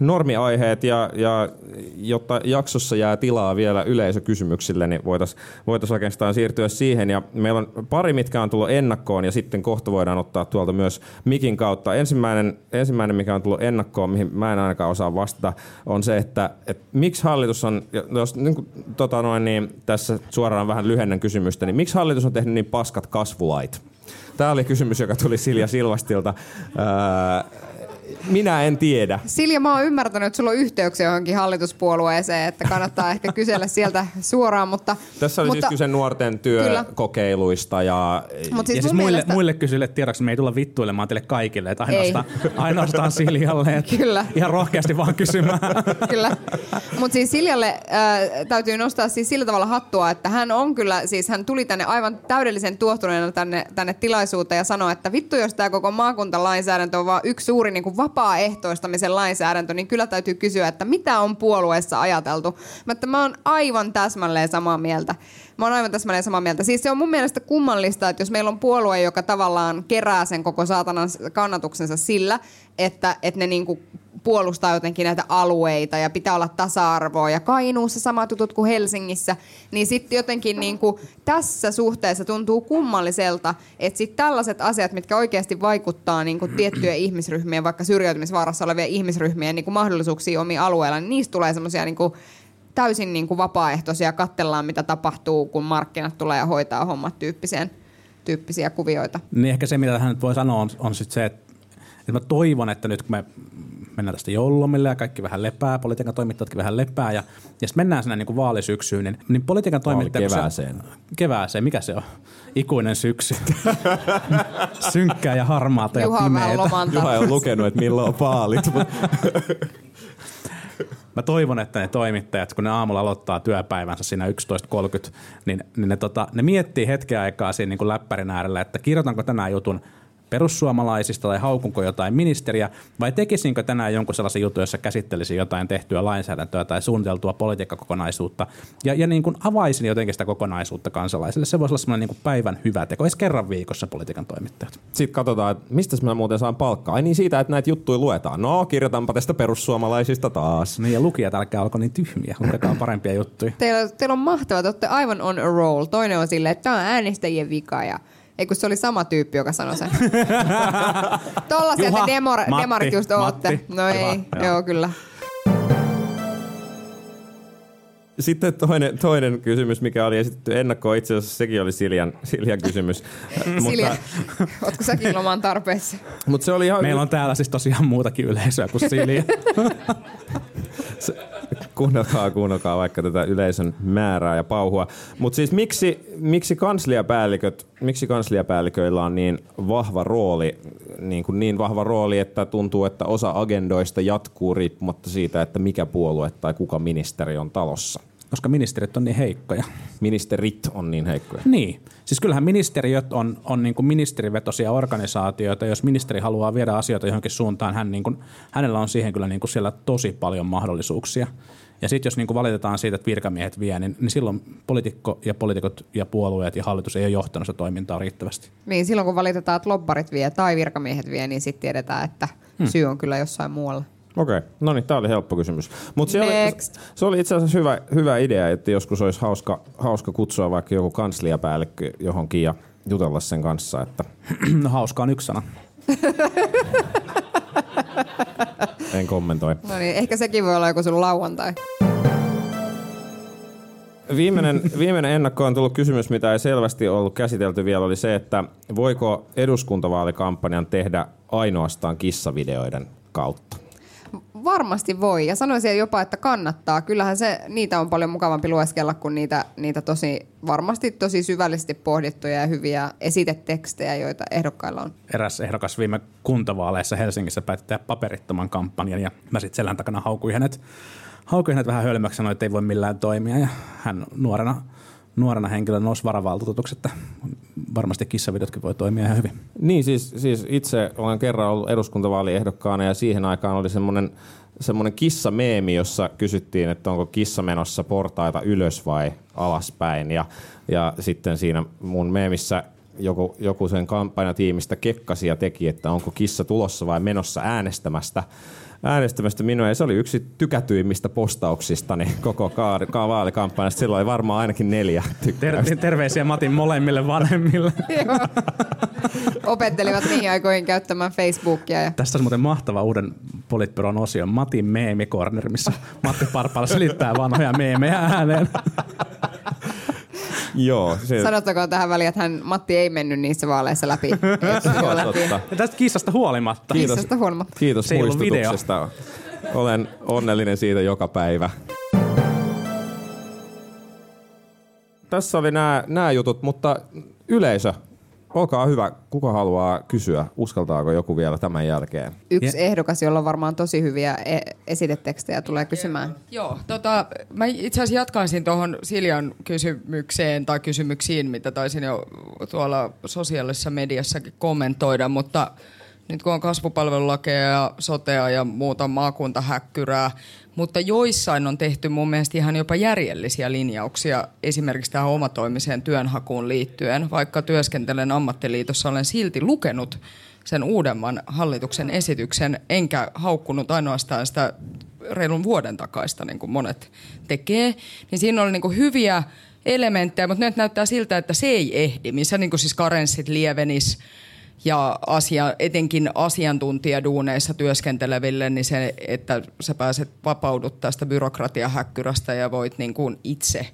normiaiheet ja, ja jotta jaksossa jää tilaa vielä yleisökysymyksille, niin voitaisiin voitais oikeastaan siirtyä siihen. Ja meillä on pari, mitkä on tullut ennakkoon ja sitten kohta voidaan ottaa tuolta myös mikin kautta. Ensimmäinen, ensimmäinen mikä on tullut ennakkoon, mihin mä en ainakaan osaa vastata, on se, että, että miksi hallitus on, jos niin kuin, tota noin, niin tässä suoraan vähän lyhennän kysymystä, niin miksi hallitus on tehnyt niin paskat kasvulait? Tämä oli kysymys, joka tuli Silja Silvastilta. Öö, minä en tiedä. Silja, mä oon ymmärtänyt, että sulla on yhteyksiä johonkin hallituspuolueeseen, että kannattaa ehkä kysellä sieltä suoraan, mutta... Tässä oli mutta, siis kyse nuorten työkokeiluista ja... Mutta siis ja siis muille, mielestä, muille kysyille tiedoksi, me ei tulla vittuilemaan teille kaikille, että ainoastaan, ainoastaan Siljalle. Että Kyllä. Ihan rohkeasti vaan kysymään. Kyllä. Mutta siis Siljalle äh, täytyy nostaa siis sillä tavalla hattua, että hän on kyllä, siis hän tuli tänne aivan täydellisen tuohtuneena tänne, tänne tilaisuuteen ja sanoi, että vittu jos tämä koko maakuntalainsäädäntö on vaan yksi suuri niin kuin vapaaehtoistamisen lainsäädäntö, niin kyllä täytyy kysyä, että mitä on puolueessa ajateltu. Mä, että mä oon aivan täsmälleen samaa mieltä. Mä oon aivan täsmälleen samaa mieltä. Siis se on mun mielestä kummallista, että jos meillä on puolue, joka tavallaan kerää sen koko saatanan kannatuksensa sillä, että, että ne niinku puolustaa jotenkin näitä alueita ja pitää olla tasa-arvoa ja Kainuussa samat jutut kuin Helsingissä, niin sitten jotenkin niinku tässä suhteessa tuntuu kummalliselta, että sitten tällaiset asiat, mitkä oikeasti vaikuttaa niinku tiettyjen ihmisryhmien, vaikka syrjäytymisvaarassa olevien ihmisryhmien niinku mahdollisuuksia omiin alueilla, niin niistä tulee semmoisia niinku täysin niin kuin vapaaehtoisia, katsellaan mitä tapahtuu, kun markkinat tulee ja hoitaa hommat tyyppiseen, tyyppisiä kuvioita. Niin ehkä se, mitä tähän nyt voi sanoa, on, on sitten se, että, että mä toivon, että nyt kun me mennään tästä joululomille ja kaikki vähän lepää, politiikan toimittajatkin vähän lepää ja, ja sitten mennään sinne niin kuin vaalisyksyyn, niin, niin politiikan toimittajat... kun se- kevääseen. Kevääseen, mikä se on? Ikuinen syksy. Synkkää ja harmaata Juha ja on pimeätä. Juha ei ole lukenut, että milloin on paalit. mutta- Mä toivon, että ne toimittajat, kun ne aamulla aloittaa työpäivänsä siinä 11.30, niin, niin ne, tota, ne miettii hetken aikaa siinä niin kuin läppärin äärellä, että kirjoitanko tänään jutun perussuomalaisista tai haukunko jotain ministeriä, vai tekisinkö tänään jonkun sellaisen jutun, jossa käsittelisin jotain tehtyä lainsäädäntöä tai suunniteltua politiikkakokonaisuutta, ja, ja niin kuin avaisin jotenkin sitä kokonaisuutta kansalaisille. Se voisi olla semmoinen niin kuin päivän hyvä teko, edes kerran viikossa politiikan toimittajat. Sitten katsotaan, että mistä mä muuten saan palkkaa. Ai niin siitä, että näitä juttuja luetaan. No, kirjoitanpa tästä perussuomalaisista taas. Niin, ja lukijat älkää olko niin tyhmiä, lukekaa parempia juttuja. Teillä, teillä on mahtavaa, te olette aivan on a roll. Toinen on silleen, että tämä on äänestäjien vika ja ei kun se oli sama tyyppi, joka sanoi sen. Tollasia Juha, te demor, Matti, demarit just Matti. ootte. No Hyvä, ei, joo. joo kyllä. Sitten toinen, toinen kysymys, mikä oli esitetty ennakkoon, itse asiassa sekin oli Siljan, Siljan kysymys. Silja, mutta, ootko säkin lomaan tarpeessa? mutta se oli ihan... Meillä on täällä siis tosiaan muutakin yleisöä kuin Silja. Kuunnelkaa, kuunnelkaa vaikka tätä yleisön määrää ja pauhua. Mutta siis miksi, miksi, kansliapäälliköt, miksi kansliapäälliköillä on niin vahva rooli, niin, kuin niin vahva rooli, että tuntuu, että osa agendoista jatkuu riippumatta siitä, että mikä puolue tai kuka ministeri on talossa? Koska ministerit on niin heikkoja. Ministerit on niin heikkoja. Niin. Siis kyllähän ministeriöt on, on niin kuin ministerivetosia organisaatioita. Jos ministeri haluaa viedä asioita johonkin suuntaan, hän niin kuin, hänellä on siihen kyllä niin kuin siellä tosi paljon mahdollisuuksia. Ja sitten jos niin kuin valitetaan siitä, että virkamiehet vie, niin, niin silloin poliitikko ja poliitikot ja puolueet ja hallitus ei ole johtanut sitä toimintaa riittävästi. Niin silloin kun valitetaan, että lobbarit vie tai virkamiehet vie, niin sitten tiedetään, että hmm. syy on kyllä jossain muualla. Okei, okay. no niin, tämä oli helppo kysymys. Mutta se, oli, se oli itse asiassa hyvä, hyvä idea, että joskus olisi hauska, hauska kutsua vaikka joku kansliapäällikkö johonkin ja jutella sen kanssa, että No hauska on yksi sana. en kommentoi. No niin, ehkä sekin voi olla joku sun lauantai. Viimeinen, viimeinen ennakkoon tullut kysymys, mitä ei selvästi ollut käsitelty vielä, oli se, että voiko eduskuntavaalikampanjan tehdä ainoastaan kissavideoiden kautta? Varmasti voi, ja sanoisin jopa, että kannattaa. Kyllähän se, niitä on paljon mukavampi lueskella kuin niitä, niitä tosi, varmasti tosi syvällisesti pohdittuja ja hyviä esitetekstejä, joita ehdokkailla on. Eräs ehdokas viime kuntavaaleissa Helsingissä päätti tehdä paperittoman kampanjan ja mä sitten selän takana haukuin hänet, haukuin hänet vähän hölmöksi, sanoi, että ei voi millään toimia ja hän nuorena, nuorena henkilönä nousi varavaltuutuksi, että varmasti kissavidotkin voi toimia ihan hyvin. Niin, siis, siis itse olen kerran ollut eduskuntavaaliehdokkaana ja siihen aikaan oli semmoinen semmoinen kissameemi, jossa kysyttiin, että onko kissa menossa portaita ylös vai alaspäin. Ja, ja sitten siinä mun meemissä joku, joku sen kampanjatiimistä kekkasi ja teki, että onko kissa tulossa vai menossa äänestämästä äänestämästä minua, ja se oli yksi tykätyimmistä postauksistani koko kaari, ka- vaalikampanjasta. Silloin oli varmaan ainakin neljä tykkäystä. Ter- terveisiä Matin molemmille vanhemmille. Opettelivat niihin aikoihin käyttämään Facebookia. Ja... Tästä on muuten mahtava uuden Politbyron osio, Matin meemikorner, missä Matti Parpala selittää vanhoja meemejä ääneen. Joo, se, Sanottakoon tähän väliin, että hän, Matti ei mennyt niissä vaaleissa läpi. Joo. Ja tästä kissasta huolimatta. Kiitos. Kissasta huolimatta. Kiitos Se muistutuksesta. Olen onnellinen siitä joka päivä. Tässä oli nämä jutut, mutta yleisö, olkaa hyvä. Kuka haluaa kysyä? Uskaltaako joku vielä tämän jälkeen? Yksi ehdokas, jolla on varmaan tosi hyviä e- esitetekstejä, tulee kysymään. Joo, tota, mä itse asiassa jatkaisin tuohon Siljan kysymykseen tai kysymyksiin, mitä taisin jo tuolla sosiaalisessa mediassakin kommentoida, mutta nyt kun on kasvupalvelulakeja ja sotea ja muuta maakuntahäkkyrää, mutta joissain on tehty mun mielestä ihan jopa järjellisiä linjauksia esimerkiksi tähän omatoimiseen työnhakuun liittyen. Vaikka työskentelen ammattiliitossa, olen silti lukenut sen uudemman hallituksen esityksen, enkä haukkunut ainoastaan sitä reilun vuoden takaista, niin kuin monet tekee. Niin siinä oli niin kuin hyviä elementtejä, mutta nyt näyttää siltä, että se ei ehdi, missä niin kuin siis karenssit lievenis ja asia, etenkin asiantuntijaduuneissa työskenteleville, niin se, että sä pääset vapaudut tästä byrokratiahäkkyrästä ja voit niin kuin itse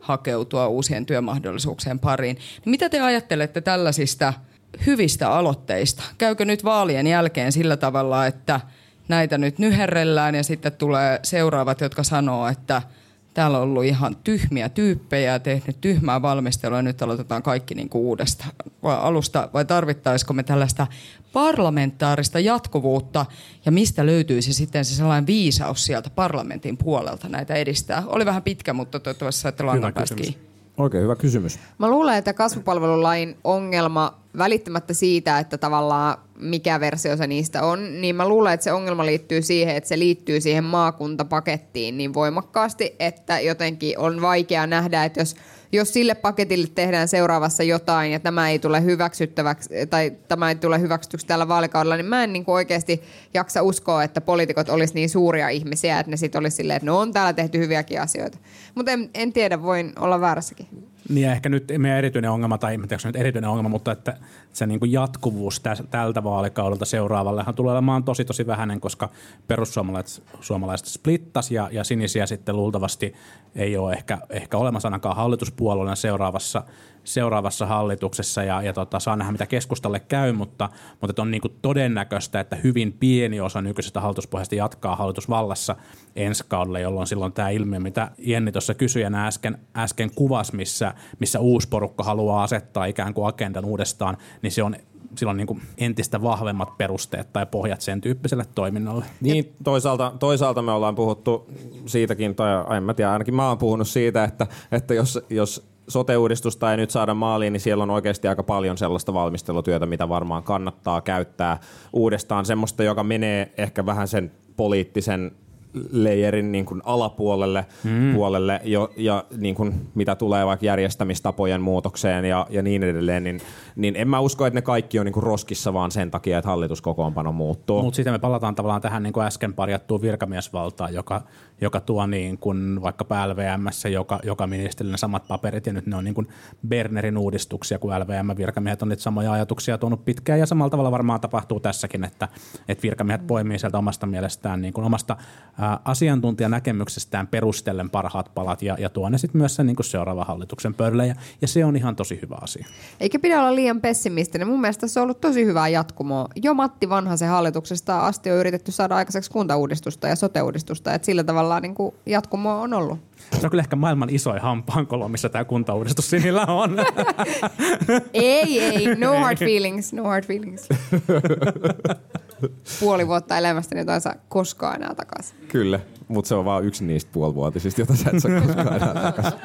hakeutua uusien työmahdollisuuksien pariin. Niin mitä te ajattelette tällaisista hyvistä aloitteista? Käykö nyt vaalien jälkeen sillä tavalla, että näitä nyt nyherrellään ja sitten tulee seuraavat, jotka sanoo, että täällä on ollut ihan tyhmiä tyyppejä ja tehnyt tyhmää valmistelua ja nyt aloitetaan kaikki niin kuin uudesta vai alusta vai tarvittaisiko me tällaista parlamentaarista jatkuvuutta ja mistä löytyisi sitten se sellainen viisaus sieltä parlamentin puolelta näitä edistää? Oli vähän pitkä, mutta toivottavasti saitte langan. Oikein hyvä kysymys. Mä luulen, että kasvupalvelulain ongelma välittämättä siitä, että tavallaan mikä versio se niistä on, niin mä luulen, että se ongelma liittyy siihen, että se liittyy siihen maakuntapakettiin niin voimakkaasti, että jotenkin on vaikea nähdä, että jos, jos sille paketille tehdään seuraavassa jotain ja tämä ei tule hyväksyttäväksi tai tämä ei tule hyväksytyksi tällä vaalikaudella, niin mä en niin kuin oikeasti jaksa uskoa, että poliitikot olisi niin suuria ihmisiä, että ne sitten olisi silleen, että no on täällä tehty hyviäkin asioita. Mutta en, en tiedä, voin olla väärässäkin. Niin ja ehkä nyt meidän erityinen ongelma, tai en tiedä, nyt erityinen ongelma, mutta että se niin kuin jatkuvuus täs, tältä vaalikaudelta seuraavallehan tulee olemaan tosi tosi vähäinen, koska perussuomalaiset suomalaiset splittas ja, ja sinisiä sitten luultavasti ei ole ehkä, ehkä olemassa ainakaan hallituspuolueena seuraavassa, seuraavassa hallituksessa ja, ja tota, saa nähdä mitä keskustalle käy, mutta, mutta on niin kuin todennäköistä, että hyvin pieni osa nykyisestä hallituspohjasta jatkaa hallitusvallassa ensi kaudella, jolloin silloin tämä ilmiö, mitä Jenni tuossa kysyjänä äsken, äsken kuvasi, missä, missä uusi porukka haluaa asettaa ikään kuin agendan uudestaan, niin se on silloin niin entistä vahvemmat perusteet tai pohjat sen tyyppiselle toiminnalle. Niin, toisaalta, toisaalta me ollaan puhuttu siitäkin, tai en mä tiedä, ainakin mä oon puhunut siitä, että, että jos, jos sote-uudistusta ei nyt saada maaliin, niin siellä on oikeasti aika paljon sellaista valmistelutyötä, mitä varmaan kannattaa käyttää uudestaan. Semmoista, joka menee ehkä vähän sen poliittisen leijerin niin kuin alapuolelle mm. puolelle, jo, ja niin kuin, mitä tulee vaikka järjestämistapojen muutokseen ja, ja niin edelleen, niin, niin en mä usko, että ne kaikki on niin kuin roskissa vaan sen takia, että hallituskokoonpano muuttuu. Mutta sitten me palataan tavallaan tähän niin kuin äsken parjattuun virkamiesvaltaan, joka, joka tuo niin kuin vaikkapa LVMssä joka, joka ministerille samat paperit, ja nyt ne on niin kuin Bernerin uudistuksia, kun LVM-virkamiehet on niitä samoja ajatuksia tuonut pitkään, ja samalla tavalla varmaan tapahtuu tässäkin, että, että virkamiehet poimii sieltä omasta mielestään, niin kuin omasta asiantuntijanäkemyksestään perustellen parhaat palat, ja, ja tuo ne sitten myös sen niin seuraavan hallituksen pöydälle, ja, ja se on ihan tosi hyvä asia. Eikä pidä olla liian pessimistinen. Mun mielestä se on ollut tosi hyvää jatkumoa. Jo Matti Vanhasen hallituksesta asti on yritetty saada aikaiseksi kuntauudistusta ja sote-uudistusta. Et sillä tavalla niin kuin jatkumoa on ollut. Se on kyllä ehkä maailman isoin hampaankolo, missä tämä kuntauudistus sinillä on. ei, ei. No hard feelings. No hard feelings. Puoli vuotta elämästäni jota ei saa koskaan enää takaisin. Kyllä, mutta se on vain yksi niistä puolivuotisista, jota sä et saa koskaan enää takaisin.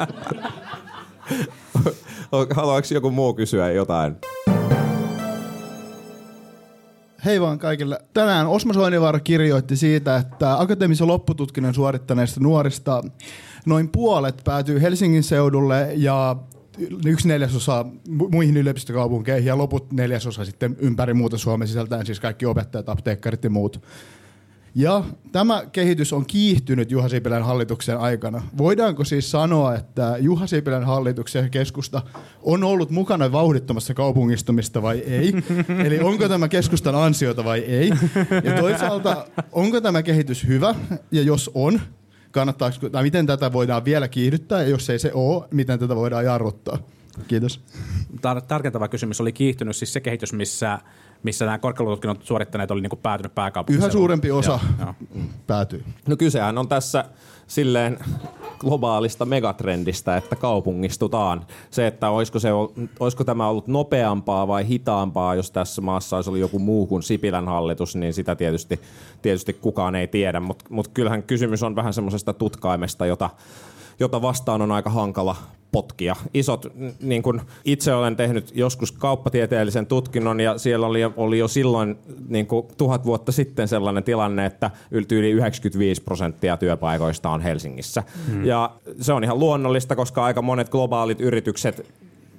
Haluaako joku muu kysyä jotain? Hei vaan kaikille. Tänään Osmo Soinivaara kirjoitti siitä, että akateemisen loppututkinnon suorittaneista nuorista noin puolet päätyy Helsingin seudulle ja yksi neljäsosa mu- muihin yliopistokaupunkeihin ja loput neljäsosa sitten ympäri muuta Suomea sisältäen siis kaikki opettajat, apteekkarit ja muut. Ja tämä kehitys on kiihtynyt Juha Sipilän hallituksen aikana. Voidaanko siis sanoa, että Juha Sipilän hallituksen keskusta on ollut mukana vauhdittamassa kaupungistumista vai ei? Eli onko tämä keskustan ansiota vai ei? Ja toisaalta, onko tämä kehitys hyvä? Ja jos on, kannattaako, tai miten tätä voidaan vielä kiihdyttää? Ja jos ei se ole, miten tätä voidaan jarruttaa? Kiitos. Tar- tarkentava kysymys oli kiihtynyt siis se kehitys, missä, missä nämä korkeakoulututkinnot suorittaneet oli niin kuin päätynyt pääkaupunkiseudulle. Yhä suurempi osa Joo, joo. päätyy. No kysehän on tässä silleen globaalista megatrendistä, että kaupungistutaan. Se, että olisiko, se, ol- olisiko tämä ollut nopeampaa vai hitaampaa, jos tässä maassa olisi ollut joku muu kuin Sipilän hallitus, niin sitä tietysti, tietysti kukaan ei tiedä. Mutta mut kyllähän kysymys on vähän semmoisesta tutkaimesta, jota, jota vastaan on aika hankala potkia. Isot, niin kuin itse olen tehnyt joskus kauppatieteellisen tutkinnon ja siellä oli, oli jo silloin niin kuin tuhat vuotta sitten sellainen tilanne, että yli yli 95 prosenttia työpaikoista on Helsingissä. Hmm. Ja se on ihan luonnollista, koska aika monet globaalit yritykset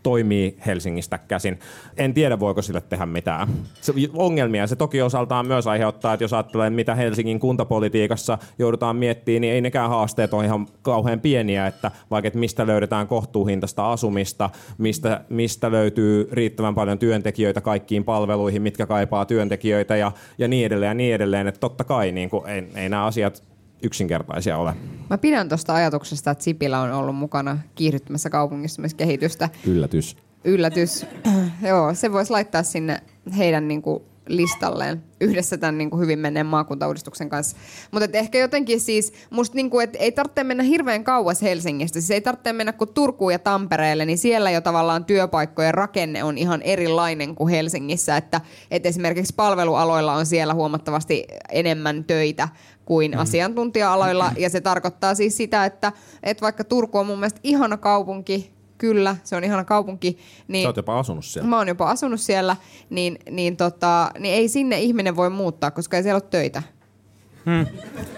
toimii Helsingistä käsin. En tiedä, voiko sille tehdä mitään. Se, ongelmia se toki osaltaan myös aiheuttaa, että jos ajattelee, mitä Helsingin kuntapolitiikassa joudutaan miettimään, niin ei nekään haasteet ole ihan kauhean pieniä, että vaikka että mistä löydetään kohtuuhintaista asumista, mistä, mistä löytyy riittävän paljon työntekijöitä kaikkiin palveluihin, mitkä kaipaa työntekijöitä ja, ja niin edelleen ja niin edelleen. Että totta kai niin kuin, ei, ei nämä asiat yksinkertaisia ole. Mä pidän tuosta ajatuksesta, että Sipilä on ollut mukana kiihdyttämässä kaupungistumiskehitystä. Yllätys. Yllätys. Joo, se voisi laittaa sinne heidän niinku listalleen yhdessä tämän niinku hyvin menneen maakuntauudistuksen kanssa. Mutta ehkä jotenkin siis, musta niinku, et ei tarvitse mennä hirveän kauas Helsingistä. Siis ei tarvitse mennä kuin Turkuun ja Tampereelle, niin siellä jo tavallaan työpaikkojen rakenne on ihan erilainen kuin Helsingissä. Että, et esimerkiksi palvelualoilla on siellä huomattavasti enemmän töitä kuin mm. asiantuntija-aloilla. Ja se tarkoittaa siis sitä, että, että vaikka Turku on mun mielestä ihana kaupunki, kyllä, se on ihana kaupunki, niin Sä oot jopa asunut siellä. mä oon jopa asunut siellä, niin, niin, tota, niin ei sinne ihminen voi muuttaa, koska ei siellä ole töitä.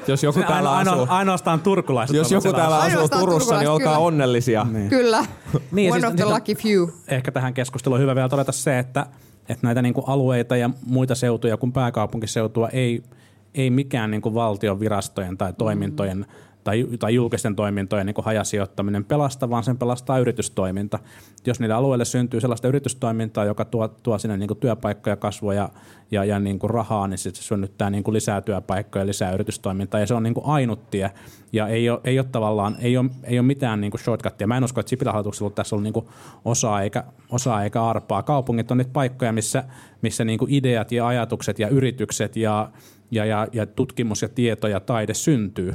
Jos joku täällä Aino, asuu, aino, ainoastaan turkulaiset jos joku täällä asuu Ainoastaan Turussa, niin olkaa kyllä. onnellisia. Niin. Kyllä, Niin, one siis of the lucky few. ehkä tähän keskusteluun on hyvä vielä todeta se, että, että näitä niin kuin alueita ja muita seutuja kuin pääkaupunkiseutua ei, ei mikään niin kuin valtion virastojen tai toimintojen tai, tai julkisten toimintojen niin kuin hajasijoittaminen pelasta, vaan sen pelastaa yritystoiminta. Jos niille alueille syntyy sellaista yritystoimintaa, joka tuo, tuo sinne niin kuin työpaikkoja, kasvua ja, ja, ja niin kuin rahaa, niin sitten se synnyttää niin kuin lisää työpaikkoja, lisää yritystoimintaa, ja se on niin kuin ainut tie. Ja ei ole, ei ole tavallaan, ei ole, ei ole mitään niin kuin shortcuttia. Mä en usko, että Sipilän hallituksella tässä on niin kuin osaa, eikä, osaa eikä arpaa. Kaupungit on niitä paikkoja, missä, missä niin kuin ideat ja ajatukset ja yritykset ja, ja, ja, ja tutkimus ja tieto ja taide syntyy.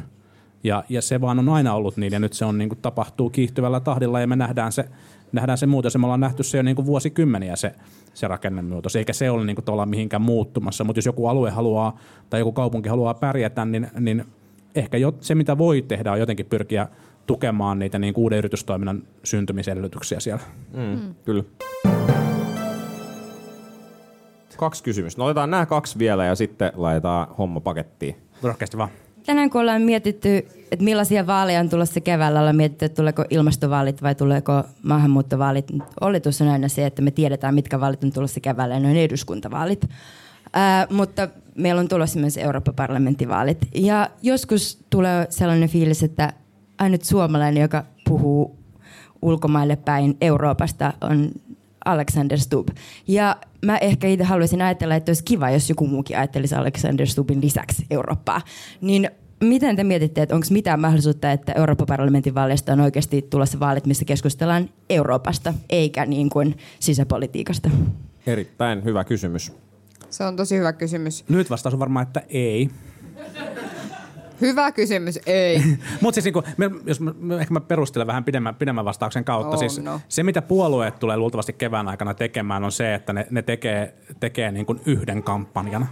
Ja, ja se vaan on aina ollut niin, ja nyt se on niin kuin, tapahtuu kiihtyvällä tahdilla, ja me nähdään se, nähdään se muutos, ja me ollaan nähty se jo niin kuin vuosikymmeniä se, se rakennemuutos, eikä se ole niin kuin, mihinkään muuttumassa, mutta jos joku alue haluaa, tai joku kaupunki haluaa pärjätä, niin, niin ehkä jo, se, mitä voi tehdä, on jotenkin pyrkiä tukemaan niitä niin kuin uuden yritystoiminnan syntymisedellytyksiä siellä. Mm. Kyllä. Kaksi kysymystä. No otetaan nämä kaksi vielä ja sitten laitetaan homma pakettiin. Rohkeasti vaan. Tänään kun ollaan mietitty, että millaisia vaaleja on tulossa keväällä, ollaan mietitty, että tuleeko ilmastovaalit vai tuleeko maahanmuuttovaalit. Oletus on aina se, että me tiedetään, mitkä vaalit on tulossa keväällä, ja ne on eduskuntavaalit. Ää, mutta meillä on tulossa myös Euroopan parlamenttivaalit. Ja joskus tulee sellainen fiilis, että ainut suomalainen, joka puhuu ulkomaille päin Euroopasta, on Alexander Stubb. Ja mä ehkä itse haluaisin ajatella, että olisi kiva, jos joku muukin ajattelisi Alexander Stubbin lisäksi Eurooppaa. Niin miten te mietitte, että onko mitään mahdollisuutta, että Euroopan parlamentin vaaleista on oikeasti tulossa vaalit, missä keskustellaan Euroopasta, eikä niin kuin sisäpolitiikasta? Erittäin hyvä kysymys. Se on tosi hyvä kysymys. Nyt vastaus on varmaan, että ei. Hyvä kysymys, ei. Mutta siis niinku, me, jos mä, mä- ehkä mä perustelen vähän pidemmän, pidemmän vastauksen kautta. Oh, siis no. Se, mitä puolueet tulee luultavasti kevään aikana tekemään, on se, että ne, ne tekee, tekee niin kuin yhden kampanjan.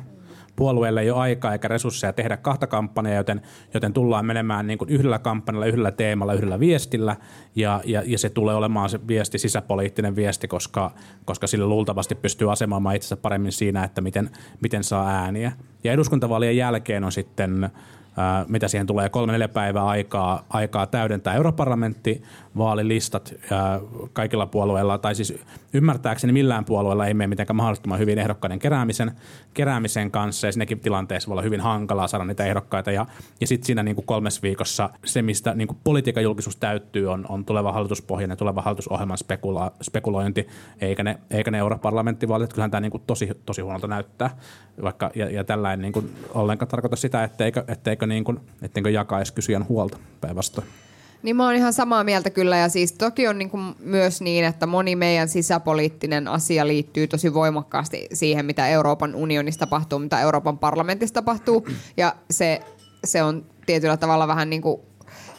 Puolueelle ei ole aikaa eikä resursseja tehdä kahta kampanjaa, joten, joten tullaan menemään niin kuin yhdellä kampanjalla, yhdellä teemalla, yhdellä viestillä. Ja, ja, ja se tulee olemaan se viesti, sisäpoliittinen viesti, koska, koska sillä luultavasti pystyy asemaamaan itsensä paremmin siinä, että miten, miten saa ääniä. Ja eduskuntavaalien jälkeen on sitten mitä siihen tulee, kolme neljä päivää aikaa, aikaa täydentää europarlamenttivaalilistat ää, kaikilla puolueilla, tai siis ymmärtääkseni millään puolueella ei mene mitenkään mahdottoman hyvin ehdokkaiden keräämisen, keräämisen kanssa, ja siinäkin tilanteessa voi olla hyvin hankalaa saada niitä ehdokkaita, ja, ja sitten siinä niin kuin kolmes viikossa se, mistä niin kuin politiikan julkisuus täyttyy, on, on tuleva hallituspohjan ja tuleva hallitusohjelman spekula, spekulointi, eikä ne, eikä ne europarlamenttivaalit, kyllähän tämä niin kuin tosi, tosi huonolta näyttää, vaikka, ja, ja tällainen niin kuin ollenkaan tarkoita sitä, etteikö, etteikö, niin kuin, etteikö jakaisi kysyjän huolta päinvastoin. Niin mä oon ihan samaa mieltä kyllä ja siis toki on niinku myös niin, että moni meidän sisäpoliittinen asia liittyy tosi voimakkaasti siihen, mitä Euroopan unionissa tapahtuu, mitä Euroopan parlamentissa tapahtuu. Ja se, se on tietyllä tavalla vähän niin kuin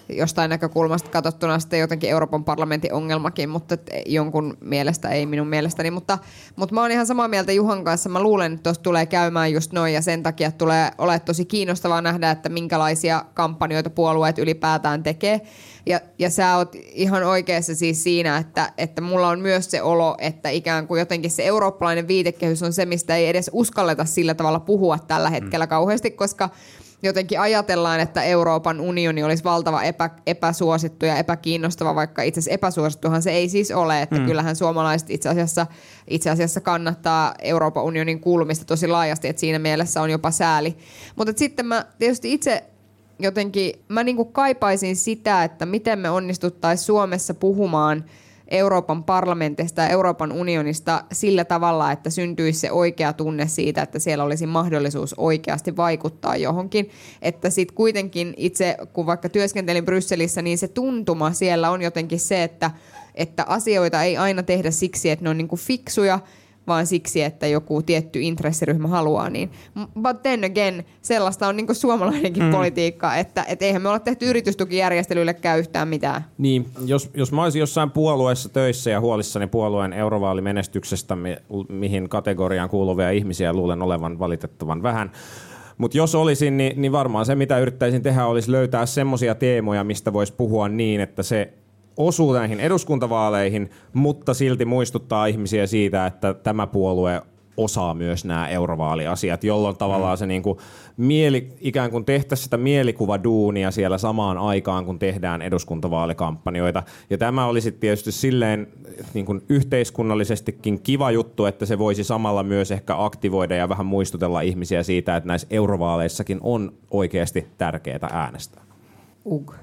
jostain näkökulmasta katsottuna sitten jotenkin Euroopan parlamentin ongelmakin, mutta et jonkun mielestä ei minun mielestäni. Mutta, mutta mä oon ihan samaa mieltä Juhan kanssa. Mä luulen, että tuossa tulee käymään just noin ja sen takia tulee olemaan tosi kiinnostavaa nähdä, että minkälaisia kampanjoita puolueet ylipäätään tekee. Ja, ja sä oot ihan oikeassa siis siinä, että, että mulla on myös se olo, että ikään kuin jotenkin se eurooppalainen viitekehys on se, mistä ei edes uskalleta sillä tavalla puhua tällä hetkellä kauheasti, koska jotenkin ajatellaan, että Euroopan unioni olisi valtava epä, epäsuosittu ja epäkiinnostava, vaikka itse asiassa epäsuosittuhan se ei siis ole, että mm. kyllähän suomalaiset itse asiassa, itse asiassa kannattaa Euroopan unionin kuulumista tosi laajasti, että siinä mielessä on jopa sääli. Mutta sitten mä tietysti itse jotenkin, mä niinku kaipaisin sitä, että miten me onnistuttaisiin Suomessa puhumaan Euroopan parlamentista ja Euroopan unionista sillä tavalla, että syntyisi se oikea tunne siitä, että siellä olisi mahdollisuus oikeasti vaikuttaa johonkin. Että sitten kuitenkin itse, kun vaikka työskentelin Brysselissä, niin se tuntuma siellä on jotenkin se, että, että asioita ei aina tehdä siksi, että ne on niinku fiksuja, vaan siksi, että joku tietty intressiryhmä haluaa niin. But then again, sellaista on niinku suomalainenkin mm. politiikka, että et eihän me olla tehty yritystukijärjestelyillekään yhtään mitään. Niin, jos, jos mä olisin jossain puolueessa töissä ja huolissani puolueen eurovaalimenestyksestä, mi- mihin kategoriaan kuuluvia ihmisiä luulen olevan valitettavan vähän, mutta jos olisin, niin, niin varmaan se, mitä yrittäisin tehdä, olisi löytää semmoisia teemoja, mistä voisi puhua niin, että se osuu näihin eduskuntavaaleihin, mutta silti muistuttaa ihmisiä siitä, että tämä puolue osaa myös nämä eurovaaliasiat, jolloin tavallaan se niinku mieli, ikään kuin tehtäisiin sitä mielikuvaduunia siellä samaan aikaan, kun tehdään eduskuntavaalikampanjoita. Ja tämä olisi tietysti silleen niin kuin yhteiskunnallisestikin kiva juttu, että se voisi samalla myös ehkä aktivoida ja vähän muistutella ihmisiä siitä, että näissä eurovaaleissakin on oikeasti tärkeää äänestää. Ug.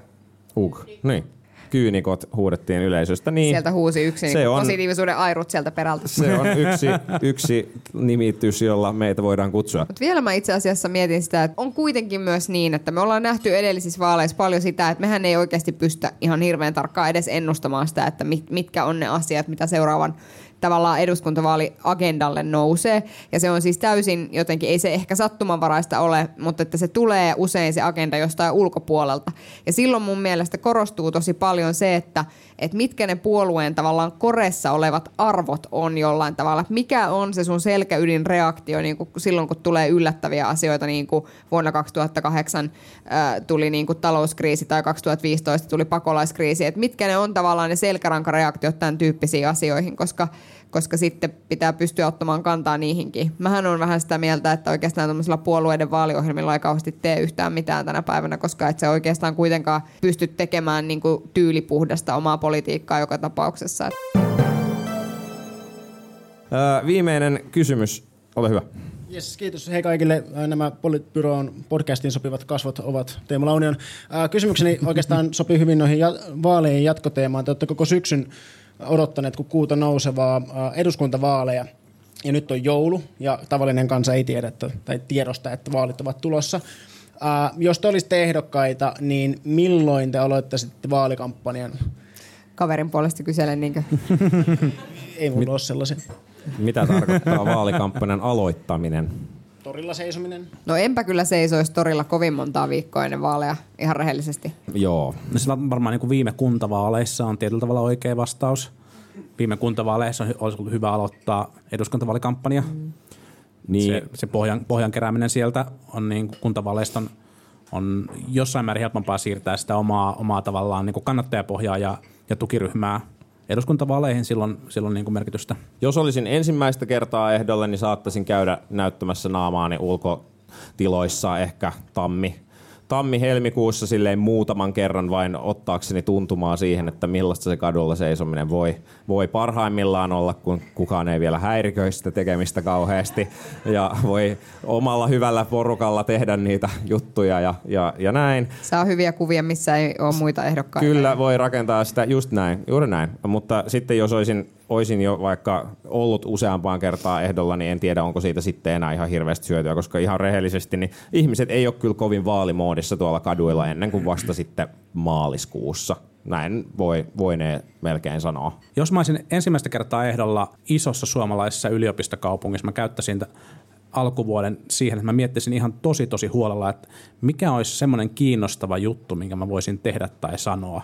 Ug, niin. Kyynikot huudettiin yleisöstä. Niin, Sieltä huusi yksi Se niin on- positiivisuuden airut sieltä perältä. Se on yksi, yksi nimitys, jolla meitä voidaan kutsua. Mutta vielä mä itse asiassa mietin sitä, että on kuitenkin myös niin, että me ollaan nähty edellisissä vaaleissa paljon sitä, että mehän ei oikeasti pystytä ihan hirveän tarkkaan edes ennustamaan sitä, että mit, mitkä on ne asiat, mitä seuraavan tavallaan eduskuntavaaliagendalle nousee. Ja se on siis täysin jotenkin, ei se ehkä sattumanvaraista ole, mutta että se tulee usein se agenda jostain ulkopuolelta. Ja silloin mun mielestä korostuu tosi paljon se, että, että mitkä ne puolueen tavallaan koressa olevat arvot on jollain tavalla. Mikä on se sun selkäydin reaktio niin kuin silloin, kun tulee yllättäviä asioita, niin kuin vuonna 2008 ää, tuli niin kuin talouskriisi tai 2015 tuli pakolaiskriisi. Että mitkä ne on tavallaan ne selkärankareaktiot tämän tyyppisiin asioihin, koska koska sitten pitää pystyä ottamaan kantaa niihinkin. Mähän on vähän sitä mieltä, että oikeastaan tämmöisillä puolueiden vaaliohjelmilla ei kauheasti tee yhtään mitään tänä päivänä, koska et se oikeastaan kuitenkaan pysty tekemään niin kuin tyylipuhdasta omaa politiikkaa joka tapauksessa. Öö, viimeinen kysymys, ole hyvä. Yes, kiitos. Hei kaikille. Nämä Politbyroon podcastiin sopivat kasvot ovat Teemu Launion. Kysymykseni oikeastaan sopii hyvin noihin vaalien jatkoteemaan. Te olette koko syksyn odottaneet kuin kuuta nousevaa eduskuntavaaleja. Ja nyt on joulu ja tavallinen kansa ei tiedä että, tai tiedosta, että vaalit ovat tulossa. Ää, jos te olisitte ehdokkaita, niin milloin te aloittaisitte vaalikampanjan? Kaverin puolesta kyselen, niinkö? Ei mulla ole sellaisen. Mitä tarkoittaa vaalikampanjan aloittaminen? Torilla seisominen? No enpä kyllä seisoisi torilla kovin montaa viikkoa ennen vaaleja, ihan rehellisesti. Joo. No sillä on varmaan niin kuin viime kuntavaaleissa on tietyllä tavalla oikea vastaus. Viime kuntavaaleissa on- olisi ollut hyvä aloittaa eduskuntavaalikampanja. Mm. Niin, Se, se pohjan, pohjan kerääminen sieltä on niin kuin kuntavaaleista on, on jossain määrin helpompaa siirtää sitä omaa, omaa tavallaan niin kuin kannattajapohjaa ja, ja tukiryhmää eduskuntavaaleihin silloin, silloin niin kuin merkitystä. Jos olisin ensimmäistä kertaa ehdolla, niin saattaisin käydä näyttämässä naamaani ulkotiloissa ehkä tammi, tammi-helmikuussa silleen muutaman kerran vain ottaakseni tuntumaa siihen, että millaista se kadulla seisominen voi, voi parhaimmillaan olla, kun kukaan ei vielä häiriköi sitä tekemistä kauheasti ja voi omalla hyvällä porukalla tehdä niitä juttuja ja, ja, ja näin. Saa hyviä kuvia, missä ei ole muita ehdokkaita. Kyllä voi rakentaa sitä just näin, juuri näin. Mutta sitten jos olisin, olisin jo vaikka ollut useampaan kertaa ehdolla, niin en tiedä onko siitä sitten enää ihan hirveästi hyötyä, koska ihan rehellisesti niin ihmiset ei ole kyllä kovin vaalimoodissa tuolla kaduilla ennen kuin vasta sitten maaliskuussa. Näin voi, voinee melkein sanoa. Jos mä olisin ensimmäistä kertaa ehdolla isossa suomalaisessa yliopistokaupungissa, mä käyttäisin alkuvuoden siihen, että mä miettisin ihan tosi tosi huolella, että mikä olisi semmoinen kiinnostava juttu, minkä mä voisin tehdä tai sanoa,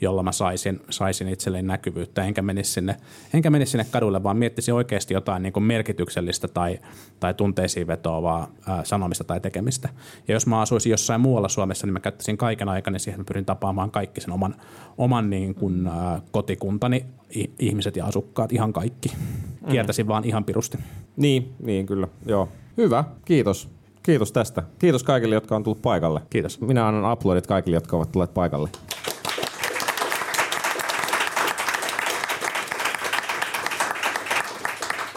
jolla mä saisin, saisin itselleni näkyvyyttä, enkä menisi sinne, enkä menisi sinne kadulle, vaan miettisin oikeasti jotain niin kuin merkityksellistä tai, tai tunteisiin vetoavaa ää, sanomista tai tekemistä. Ja jos mä asuisin jossain muualla Suomessa, niin mä käyttäisin kaiken aikani siihen, että mä pyrin tapaamaan kaikki sen oman, oman niin kuin, ää, kotikuntani ihmiset ja asukkaat, ihan kaikki. Kiertäisin vaan ihan pirusti. Niin, niin kyllä, joo. Hyvä, kiitos. Kiitos tästä. Kiitos kaikille, jotka on tullut paikalle. Kiitos. Minä annan uploadit kaikille, jotka ovat tulleet paikalle.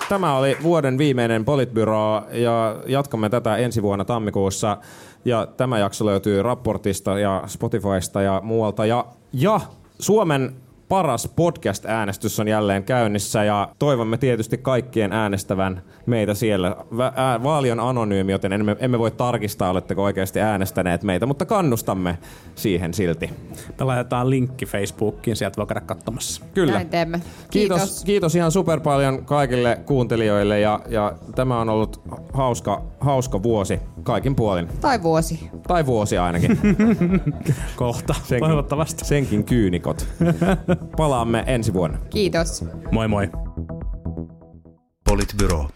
Tämä oli vuoden viimeinen Politbyro ja jatkamme tätä ensi vuonna tammikuussa. Ja tämä jakso löytyy raportista ja Spotifysta ja muualta. Ja, ja Suomen paras podcast-äänestys on jälleen käynnissä ja toivomme tietysti kaikkien äänestävän meitä siellä. Vaali on anonyymi, joten emme, emme voi tarkistaa, oletteko oikeasti äänestäneet meitä, mutta kannustamme siihen silti. Me laitetaan linkki Facebookiin, sieltä voi käydä katsomassa. Kyllä. Näin teemme. Kiitos, Kiitos. kiitos ihan super paljon kaikille kuuntelijoille ja, ja tämä on ollut hauska, hauska vuosi kaikin puolin. Tai vuosi. Tai vuosi ainakin. Kohta, Senkin, toivottavasti. senkin kyynikot. Palaamme ensi vuonna. Kiitos. Moi moi. Politbyro.